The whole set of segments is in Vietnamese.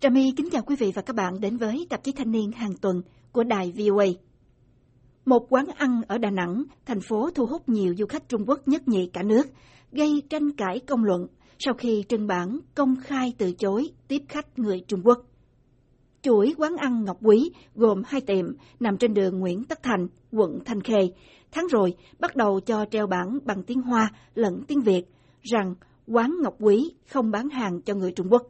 Trà My kính chào quý vị và các bạn đến với tạp chí thanh niên hàng tuần của đài VOA. Một quán ăn ở Đà Nẵng, thành phố thu hút nhiều du khách Trung Quốc nhất nhì cả nước, gây tranh cãi công luận sau khi trưng bản công khai từ chối tiếp khách người Trung Quốc. Chuỗi quán ăn Ngọc Quý gồm hai tiệm nằm trên đường Nguyễn Tất Thành, quận Thanh Khê. Tháng rồi bắt đầu cho treo bảng bằng tiếng Hoa lẫn tiếng Việt rằng quán Ngọc Quý không bán hàng cho người Trung Quốc.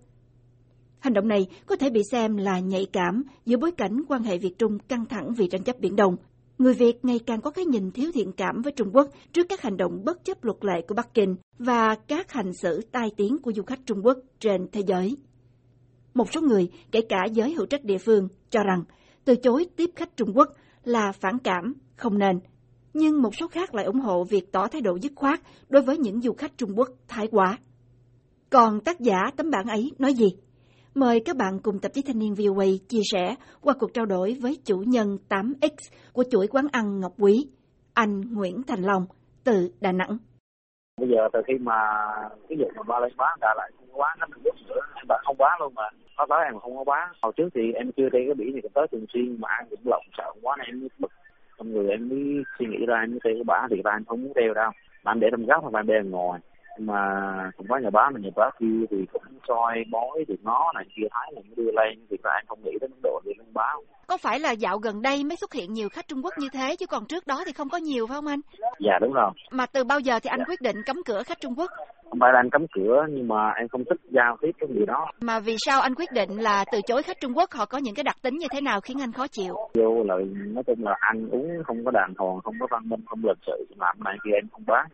Hành động này có thể bị xem là nhạy cảm giữa bối cảnh quan hệ Việt Trung căng thẳng vì tranh chấp Biển Đông. Người Việt ngày càng có cái nhìn thiếu thiện cảm với Trung Quốc trước các hành động bất chấp luật lệ của Bắc Kinh và các hành xử tai tiếng của du khách Trung Quốc trên thế giới. Một số người, kể cả giới hữu trách địa phương, cho rằng từ chối tiếp khách Trung Quốc là phản cảm, không nên. Nhưng một số khác lại ủng hộ việc tỏ thái độ dứt khoát đối với những du khách Trung Quốc thái quá. Còn tác giả tấm bản ấy nói gì? Mời các bạn cùng tạp chí thanh niên VOA chia sẻ qua cuộc trao đổi với chủ nhân 8X của chuỗi quán ăn Ngọc Quý, anh Nguyễn Thành Long từ Đà Nẵng. Bây giờ từ khi mà cái vụ mà ba lên bán đã lại không bán nó mình nữa. Em bạn không bán luôn mà. Có tới em không có bán hồi trước thì em chưa đi cái biển thì tới thường xuyên mà ăn cũng lộn sợ quá nên em mới bực. Trong người em mới suy nghĩ ra em mới theo cái bả thì ba em không muốn theo đâu. Bạn để trong góc hoặc bạn để ngồi mà cũng có nhà báo này nhà báo kia thì cũng soi bói thì nó này kia thái này đưa lên thì ra anh không nghĩ đến độ đi lên báo có phải là dạo gần đây mới xuất hiện nhiều khách Trung Quốc như thế chứ còn trước đó thì không có nhiều phải không anh? Dạ đúng rồi. Mà từ bao giờ thì anh dạ. quyết định cấm cửa khách Trung Quốc? Không phải là anh cấm cửa nhưng mà em không thích giao tiếp cái gì đó. Mà vì sao anh quyết định là từ chối khách Trung Quốc họ có những cái đặc tính như thế nào khiến anh khó chịu? Vô lời nói chung là ăn uống không có đàng hoàng, không có văn minh, không lịch sự làm này kia em không bán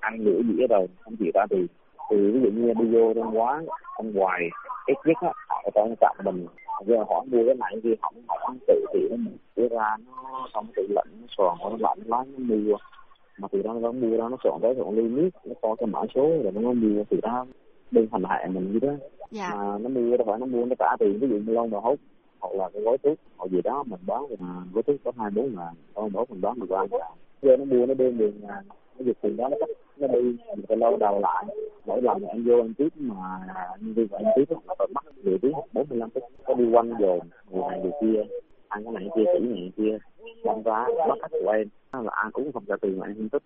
ăn nửa dĩa rồi không chịu ra thì thì ví dụ như đi vô trong quán trong ngoài ít nhất á họ có chạm mình. Giờ họ mua cái này kia họ họ tự thì nó đưa ra nó xong tự lạnh nó sòn nó lạnh lắm nó mua. Mà từ đó nó mua đó nó soạn tới soạn ly nước nó có cái mã số rồi nó mua từ đó đơn hành hạ mình như đó dạ. mà nó mua đâu phải nó mua nó trả tiền ví dụ như lon đồ hút hoặc là cái gói thuốc hoặc gì đó mình bán mà gói thuốc có hai bốn ngàn con bốn mình bán được ba ngàn. Giờ nó mua nó mười ngàn cái việc tiền đó nó cắt nó đi mình phải lâu đầu lại. Mỗi lần anh vô anh tiếp mà nhân viên của anh tiếp là phải mất mười tiếng bốn mươi lăm phút. Có đi quanh dồn, người này người kia, ăn cái này kia kỹ này kia băng ra mất khách của em. Là ăn cũng không trả tiền mà em không thích.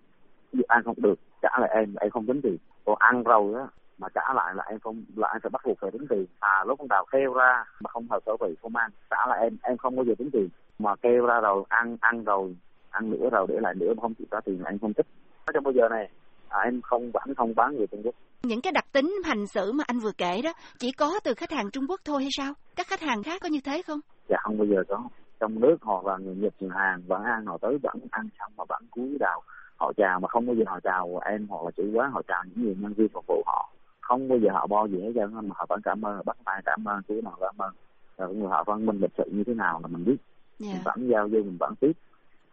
Việc ăn không được, trả lại em em không tính tiền. Còn ăn rồi á, mà trả lại là em không, là em phải bắt buộc phải tính tiền. À lúc con đào kêu ra mà không hợp sở vị không ăn, trả lại em em không bao giờ tính tiền. Mà kêu ra rồi, ăn ăn rồi, ăn nữa rồi để lại nữa mà không chịu trả tiền là em không thích trong bây giờ này à, em không vẫn không bán người Trung Quốc. Những cái đặc tính hành xử mà anh vừa kể đó chỉ có từ khách hàng Trung Quốc thôi hay sao? Các khách hàng khác có như thế không? Dạ không bao giờ có. Trong nước hoặc là người Nhật, người Hàn vẫn ăn họ tới vẫn ăn xong mà vẫn cúi đầu họ chào mà không bao giờ họ chào em hoặc là chủ quán họ chào những người nhân viên phục vụ họ không bao giờ họ bo gì hết trơn mà họ vẫn cảm ơn bắt tay cảm ơn chú nào cảm ơn rồi người họ văn minh lịch sự như thế nào là mình biết yeah. mình dạ. vẫn giao vô mình vẫn tiếp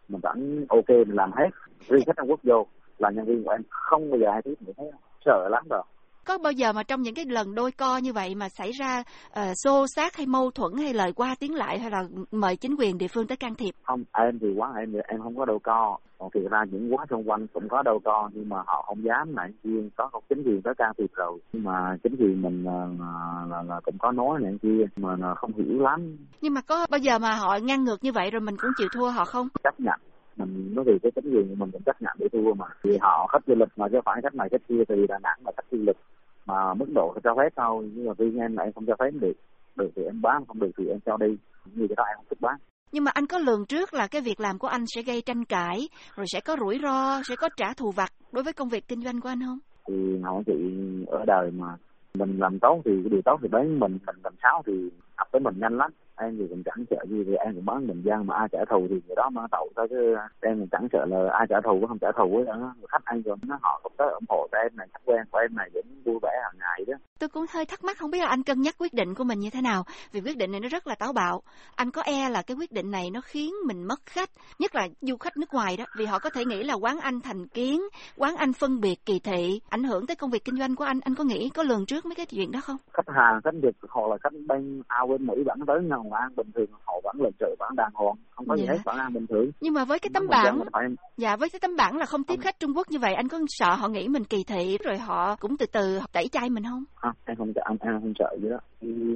mình vẫn ok mình làm hết riêng khách Trung Quốc vô là nhân viên của em. Không bao giờ ai tiếp nữa thấy sợ lắm rồi có bao giờ mà trong những cái lần đôi co như vậy mà xảy ra uh, xô xát hay mâu thuẫn hay lời qua tiếng lại hay là mời chính quyền địa phương tới can thiệp? Không em thì quán em em không có đôi co. Còn thì ra những quán xung quanh cũng có đôi co nhưng mà họ không dám này kia có không? Chính quyền tới can thiệp rồi. Nhưng mà chính quyền mình là, là, là cũng có nói này kia mà không hiểu lắm. Nhưng mà có bao giờ mà họ ngăn ngược như vậy rồi mình cũng chịu thua họ không? Chấp nhận mình nói vì cái tính quyền của mình cũng chấp nhận để thua mà. Thì họ khách du lịch mà chứ phải khách này khách kia thì đà nẵng là khách du lịch mà mức độ cho phép thôi. Nhưng mà riêng em là em không cho phép được. Được thì em bán không được thì em cho đi. Như cái đó em không thích bán. Nhưng mà anh có lường trước là cái việc làm của anh sẽ gây tranh cãi rồi sẽ có rủi ro sẽ có trả thù vặt đối với công việc kinh doanh của anh không? Thì họ chị ở đời mà mình làm tốt thì cái điều tốt thì đến mình mình làm xấu thì ập tới mình nhanh lắm em thì cũng chẳng sợ gì thì em cũng bán bình dân mà ai trả thù thì người đó mang tàu thôi chứ em cũng chẳng sợ là ai trả thù cũng không trả thù với đó khách anh rồi nó họ cũng tới ủng hộ cho em này khách quen của em này vẫn vui vẻ hàng ngày đó. Tôi cũng hơi thắc mắc không biết là anh cân nhắc quyết định của mình như thế nào vì quyết định này nó rất là táo bạo. Anh có e là cái quyết định này nó khiến mình mất khách nhất là du khách nước ngoài đó vì họ có thể nghĩ là quán anh thành kiến quán anh phân biệt kỳ thị ảnh hưởng tới công việc kinh doanh của anh. Anh có nghĩ có lường trước mấy cái chuyện đó không? Khách hàng khách việt hoặc là khách bên ao bên mỹ vẫn tới nhau là ăn bình thường họ vẫn lần trợ vẫn đàng hoàng không có gì Dạ. hết vẫn ăn bình thường. Nhưng mà với cái tấm mình phải dạ với cái tấm bảng là không tiếp Không. khách Trung Quốc như vậy anh có sợ họ nghĩ mình kỳ thị rồi họ cũng từ từ tẩy chay mình không? Không em không sợ em, em không sợ gì đó.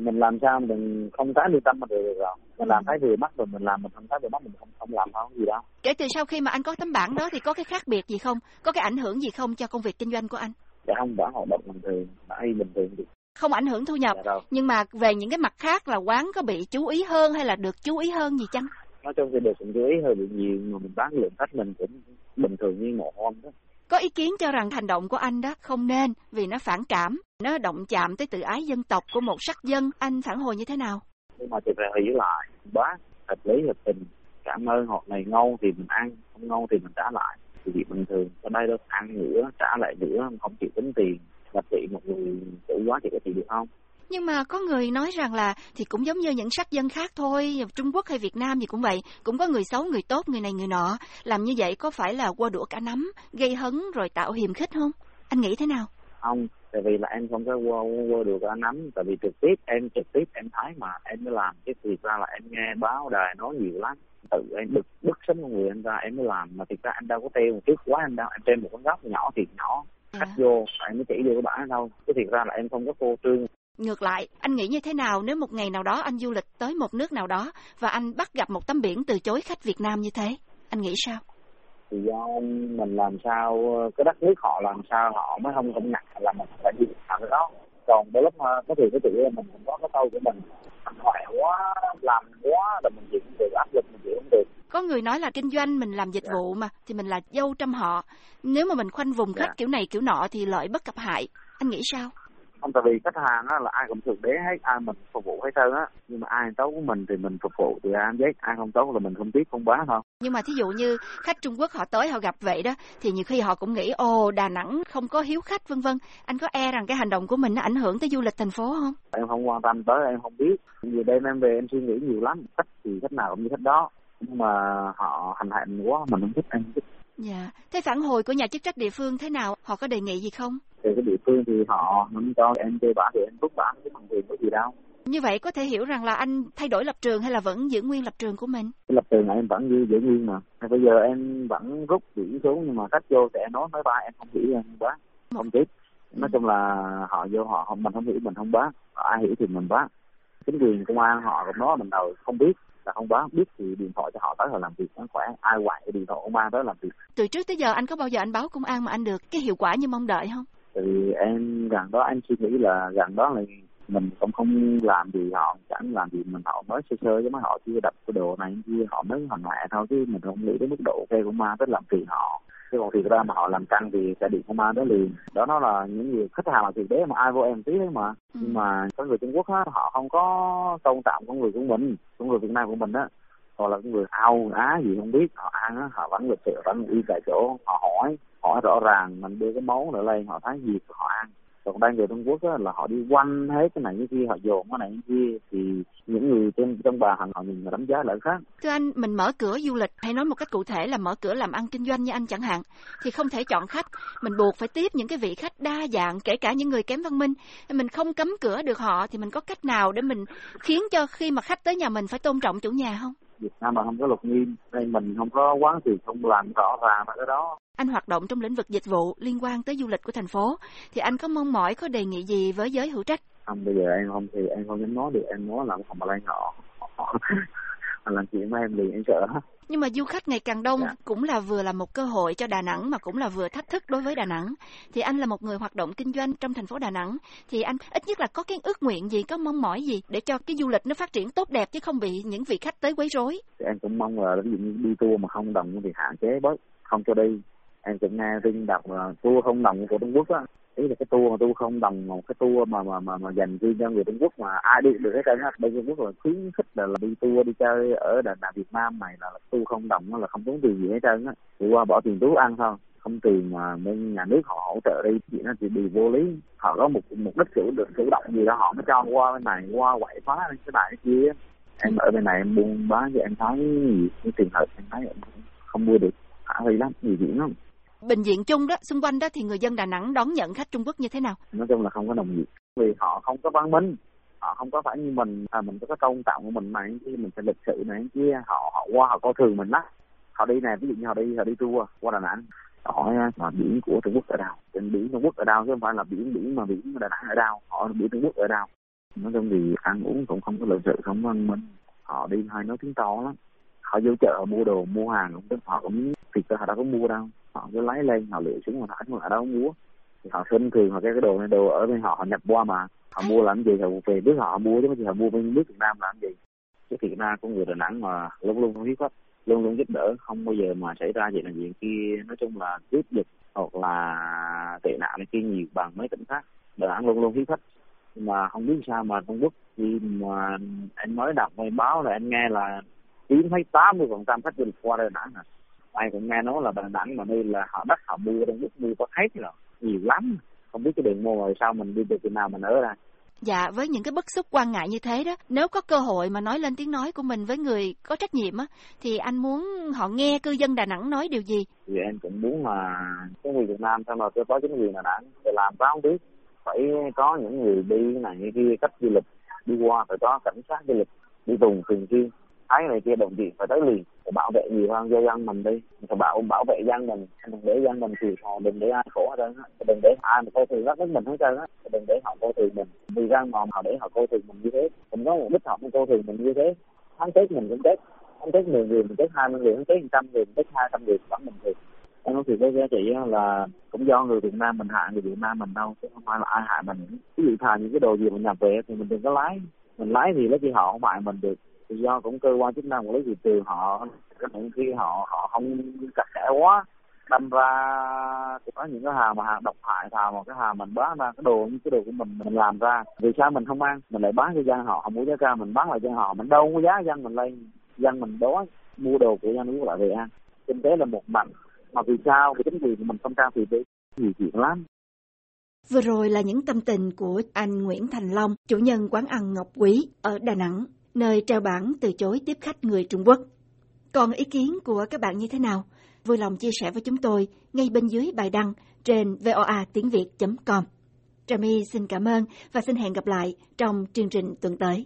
Mình làm sao mình không trái lương tâm mà được rồi. Mình làm thấy vừa mắt rồi mình làm mình không thấy vừa mắt mình không không làm không gì đâu. Kể từ sau khi mà anh có tấm bảng đó thì có cái khác biệt gì không? Có cái ảnh hưởng gì không cho công việc kinh doanh của anh? Dạ không vẫn hoạt động bình thường. Vẫn y bình thường được không ảnh hưởng thu nhập dạ nhưng mà về những cái mặt khác là quán có bị chú ý hơn hay là được chú ý hơn gì chăng? Nói chung thì được cũng chú ý hơi bị nhiều mà mình bán lượng khách mình cũng bình thường như ngộ hôm đó. Có ý kiến cho rằng hành động của anh đó không nên vì nó phản cảm nó động chạm tới tự ái dân tộc của một sắc dân. Anh phản hồi như thế nào? Nhưng mà thì phải hiểu lại bán hợp lý hợp tình cảm ơn họ này ngon thì mình ăn không ngon thì mình trả lại. Thì việc bình thường ở đây đâu ăn nữa trả lại nữa không chịu tính tiền là chị một người chủ quá chị có chịu được không? Nhưng mà có người nói rằng là thì cũng giống như những sắc dân khác thôi Trung Quốc hay Việt Nam gì cũng vậy cũng có người xấu người tốt người này người nọ. Làm như vậy có phải là qua đũa cả nắm gây hấn rồi tạo hiềm khích không? Anh nghĩ thế nào? Không tại vì là em không có qua qua được ăn nắm tại vì trực tiếp em trực tiếp em thấy mà em mới làm. Chứ thực ra là em nghe báo đài nói nhiều lắm tự em bực bức sống con người em ra em mới làm. Mà thực ra em đâu có treo một trước quá em đâu em treo một con góc nhỏ thiệt nhỏ khách Dạ. vô em mới chỉ vô cái bảng đâu chứ thiệt ra là em không có phô trương. Ngược lại anh nghĩ như thế nào nếu một ngày nào đó anh du lịch tới một nước nào đó và anh bắt gặp một tấm biển từ chối khách Việt Nam như thế? Anh nghĩ sao? Thì do mình làm sao cái đất nước họ làm sao họ mới không công nhận là mình phải đi làm cái đó. Còn đôi lúc mà có thể cái tự mình cũng có cái câu của mình mình khỏe quá làm quá là mình chịu không được áp lực mình chịu không được có người nói là kinh doanh mình làm dịch Dạ. vụ mà thì mình là dâu trăm họ. Nếu mà mình khoanh vùng Dạ. khách kiểu này kiểu nọ thì lợi bất cập hại. Anh nghĩ sao? Không tại vì khách hàng á là ai cũng thực đế hết ai mình phục vụ hết trơn á. Nhưng mà ai tốt của mình thì mình phục vụ thì ai biết ai không tốt là mình không biết không bán thôi. Nhưng mà thí dụ như khách Trung Quốc họ tới họ gặp vậy đó thì nhiều khi họ cũng nghĩ ồ Đà Nẵng không có hiếu khách vân vân. Anh có e rằng cái hành động của mình nó ảnh hưởng tới du lịch thành phố không? Em không quan tâm tới em không biết. Nhiều đêm em về em suy nghĩ nhiều lắm khách thì khách nào cũng như khách đó nhưng mà họ hành hạ mình quá mình không thích không thích dạ. Thế phản hồi của nhà chức trách địa phương thế nào? Họ có đề nghị gì không? Thì cái địa phương thì họ không cho em chơi bản thì em rút bản chứ bằng tiền có gì đâu. Như vậy có thể hiểu rằng là anh thay đổi lập trường hay là vẫn giữ nguyên lập trường của mình? Lập trường này em vẫn giữ giữ nguyên mà. Thì bây giờ em vẫn rút biển xuống nhưng mà khách vô sẽ nói mấy ba em không hiểu em bán không tiếp nói chung là họ vô họ không mình không hiểu mình không bán ai hiểu thì mình bán chính quyền công an họ cũng nói mình đầu không biết là không bán biết thì điện thoại cho họ tới họ làm việc nó khỏe. Ai quậy cái điện thoại công an tới làm việc. Từ trước tới giờ anh có bao giờ anh báo công an mà anh được cái hiệu quả như mong đợi không? Thì em gần đó anh suy nghĩ là gần đó là mình cũng không làm gì họ chẳng làm gì mình họ mới sơ sơ chứ mấy họ chưa đập cái đồ này kia họ mới hành hạ thôi chứ mình không nghĩ đến mức độ kêu công an tới làm phiền họ chứ còn thiệt ra mà họ làm căng thì sẽ bị công an tới liền. Đó nó là những người khách hàng là thiệt đế mà ai vô em tí đấy mà. Ừ. nhưng mà có người Trung Quốc á họ không có tôn trọng con người của mình con người Việt Nam của mình á. Hoặc là cái người Âu Á gì không biết họ ăn á họ vẫn lịch sự vẫn y tại chỗ họ hỏi hỏi rõ ràng mình đưa cái món nữa lên họ thấy gì họ ăn còn đang người Trung Quốc á, là họ đi quanh hết cái này cái kia họ dồn cái này cái kia thì những người trên trong bà hàng họ nhìn và đánh giá lại khác. Thưa anh mình mở cửa du lịch hay nói một cách cụ thể là mở cửa làm ăn kinh doanh như anh chẳng hạn thì không thể chọn khách. Mình buộc phải tiếp những cái vị khách đa dạng kể cả những người kém văn minh. Mình không cấm cửa được họ thì mình có cách nào để mình khiến cho khi mà khách tới nhà mình phải tôn trọng chủ nhà không? Việt Nam mà không có luật nghiêm nên mình không có quán thì không làm rõ ràng cái đó. Anh hoạt động trong lĩnh vực dịch vụ liên quan tới du lịch của thành phố. Thì anh có mong mỏi có đề nghị gì với giới hữu trách? Không bây giờ em không thì em không dám nói được em nói là không mà họ họ làm chuyện với em liền em sợ nhưng mà du khách ngày càng đông Dạ. cũng là vừa là một cơ hội cho Đà Nẵng mà cũng là vừa thách thức đối với Đà Nẵng. Thì anh là một người hoạt động kinh doanh trong thành phố Đà Nẵng thì anh ít nhất là có cái ước nguyện gì, có mong mỏi gì để cho cái du lịch nó phát triển tốt đẹp chứ không bị những vị khách tới quấy rối. thì em cũng mong là ví dụ như đi tour mà không đồng thì hạn chế bớt không cho đi em cũng nghe tin đọc là tour không đồng của Trung Quốc á ý là cái tour mà tour không đồng một cái tour mà mà mà, mà dành riêng cho người Trung Quốc mà ai đi được hết trơn á. Bên Trung Quốc là khuyến khích là, là đi tour đi chơi ở Đà Nẵng Việt Nam này là tour không đồng là không tốn tiền gì hết trơn á. Chỉ qua bỏ tiền túi ăn thôi không tiền mà bên nhà nước họ hỗ trợ đi thì nó chỉ bị vô lý. Họ có một mục đích chủ được chủ động gì đó họ mới cho qua bên này qua quậy phá cái này cái kia em ở bên này em buôn bán thì em thấy cái tiền thật em thấy em không mua được khả thi lắm nhiều chuyện lắm. Bệnh viện chung đó, xung quanh đó thì người dân Đà Nẵng đón nhận khách Trung Quốc như thế nào? nói chung là không có đồng nhiệt vì họ không có văn minh họ không có phải như mình à, mình có cái tôn tạo của mình này khi mình sẽ lịch sự này kia họ họ qua họ coi thường mình đó họ đi này ví dụ như họ đi họ đi tour qua đà nẵng hỏi à, mà biển của trung quốc ở đâu? Trên biển trung quốc ở đâu chứ không phải là biển biển mà biển đà nẵng ở đâu họ biển trung quốc ở đâu. Nói chung thì ăn uống cũng không có lịch sự không văn minh họ đi hay nói tiếng to lắm. Họ vô chợ mua đồ mua hàng cũng họ cũng thịt họ đâu có mua đâu họ cứ lấy lên, họ lựa xuống họ thả mà ở đâu mua thì họ xin thường họ cái cái đồ này, đồ ở bên họ họ nhập qua mà. Họ mua làm gì, họ về nước họ mua, chứ họ mua bên nước Việt Nam làm gì. Chứ Việt Nam có người Đà Nẵng mà luôn luôn không biết khách luôn luôn giúp đỡ, không bao giờ mà xảy ra chuyện là chuyện kia nói chung là cướp giật hoặc là tệ nạn này kia nhiều bằng mấy tỉnh khác Đà Nẵng luôn luôn hiếu khách mà không biết sao mà Trung Quốc khi mà anh mới đọc bài báo là anh nghe là chiếm thấy tám mươi phần trăm khách du lịch qua Đà Nẵng à ai cũng nghe nói là Đà Nẵng mà đây là họ đất họ mua Trung Quốc mua có hết rồi nhiều lắm. Không biết cái đường môn rồi sao mình đi được từ nào mình ở ra. Dạ, với những cái bức xúc quan ngại như thế đó, nếu có cơ hội mà nói lên tiếng nói của mình với người có trách nhiệm á, thì anh muốn họ nghe cư dân Đà Nẵng nói điều gì? Thì em cũng muốn là cái người Việt Nam sao mà có chính quyền Đà Nẵng để làm sao không biết. Phải có những người đi này như kia cách du lịch đi qua phải có cảnh sát du lịch đi tuần thường xuyên ái này kia, đồng tiền phải tới liền. Phải bảo vệ nhiều hơn cho dân mình đi. Phải bảo bảo vệ dân mình. Đừng để dân mình thiệt thòi đừng để ai khổ hết trơn á. Đừng để ai mà coi thường rất đến mình hết trơn á. Đừng để họ coi thường mình. Vì ra mà họ để họ coi thường mình như thế. Mình có một đích họ cô coi thường mình như thế. Tháng tết mình cũng tết. Tháng tết mười người mình tết hai mươi người, tháng tết trăm người mình tết hai trăm người vẫn mình thiệt em nói thiệt với giá trị là cũng do người Việt Nam mình hại người Việt Nam mình đâu, chứ không phải là ai hại mình. Ví dụ thà những cái đồ gì mình nhập về thì mình đừng có lái. Mình lái thì lấy chi họ không hại mình được thì do cũng cơ quan chức năng quản lý thị trường họ những khi họ họ không chặt chẽ quá đâm ra thì có những cái hàng mà hàng độc hại hàng mà cái hàng mình bán ra cái đồ cái đồ của mình mình làm ra vì sao mình không ăn? Mình lại bán cho dân họ không mua giá cao mình bán lại cho họ mình đâu có giá dân mình lên dân mình đói mua đồ của dân nước lại về ăn. Kinh tế là một mạnh mà vì sao? Vì chính quyền của mình không cao thì đi nhiều chuyện lắm. Vừa rồi là những tâm tình của anh Nguyễn Thành Long, chủ nhân quán ăn Ngọc Quý ở Đà Nẵng, nơi treo bảng từ chối tiếp khách người Trung Quốc. Còn ý kiến của các bạn như thế nào? Vui lòng chia sẻ với chúng tôi ngay bên dưới bài đăng trên voa tiếng việt com Trà My xin cảm ơn và xin hẹn gặp lại trong chương trình tuần tới.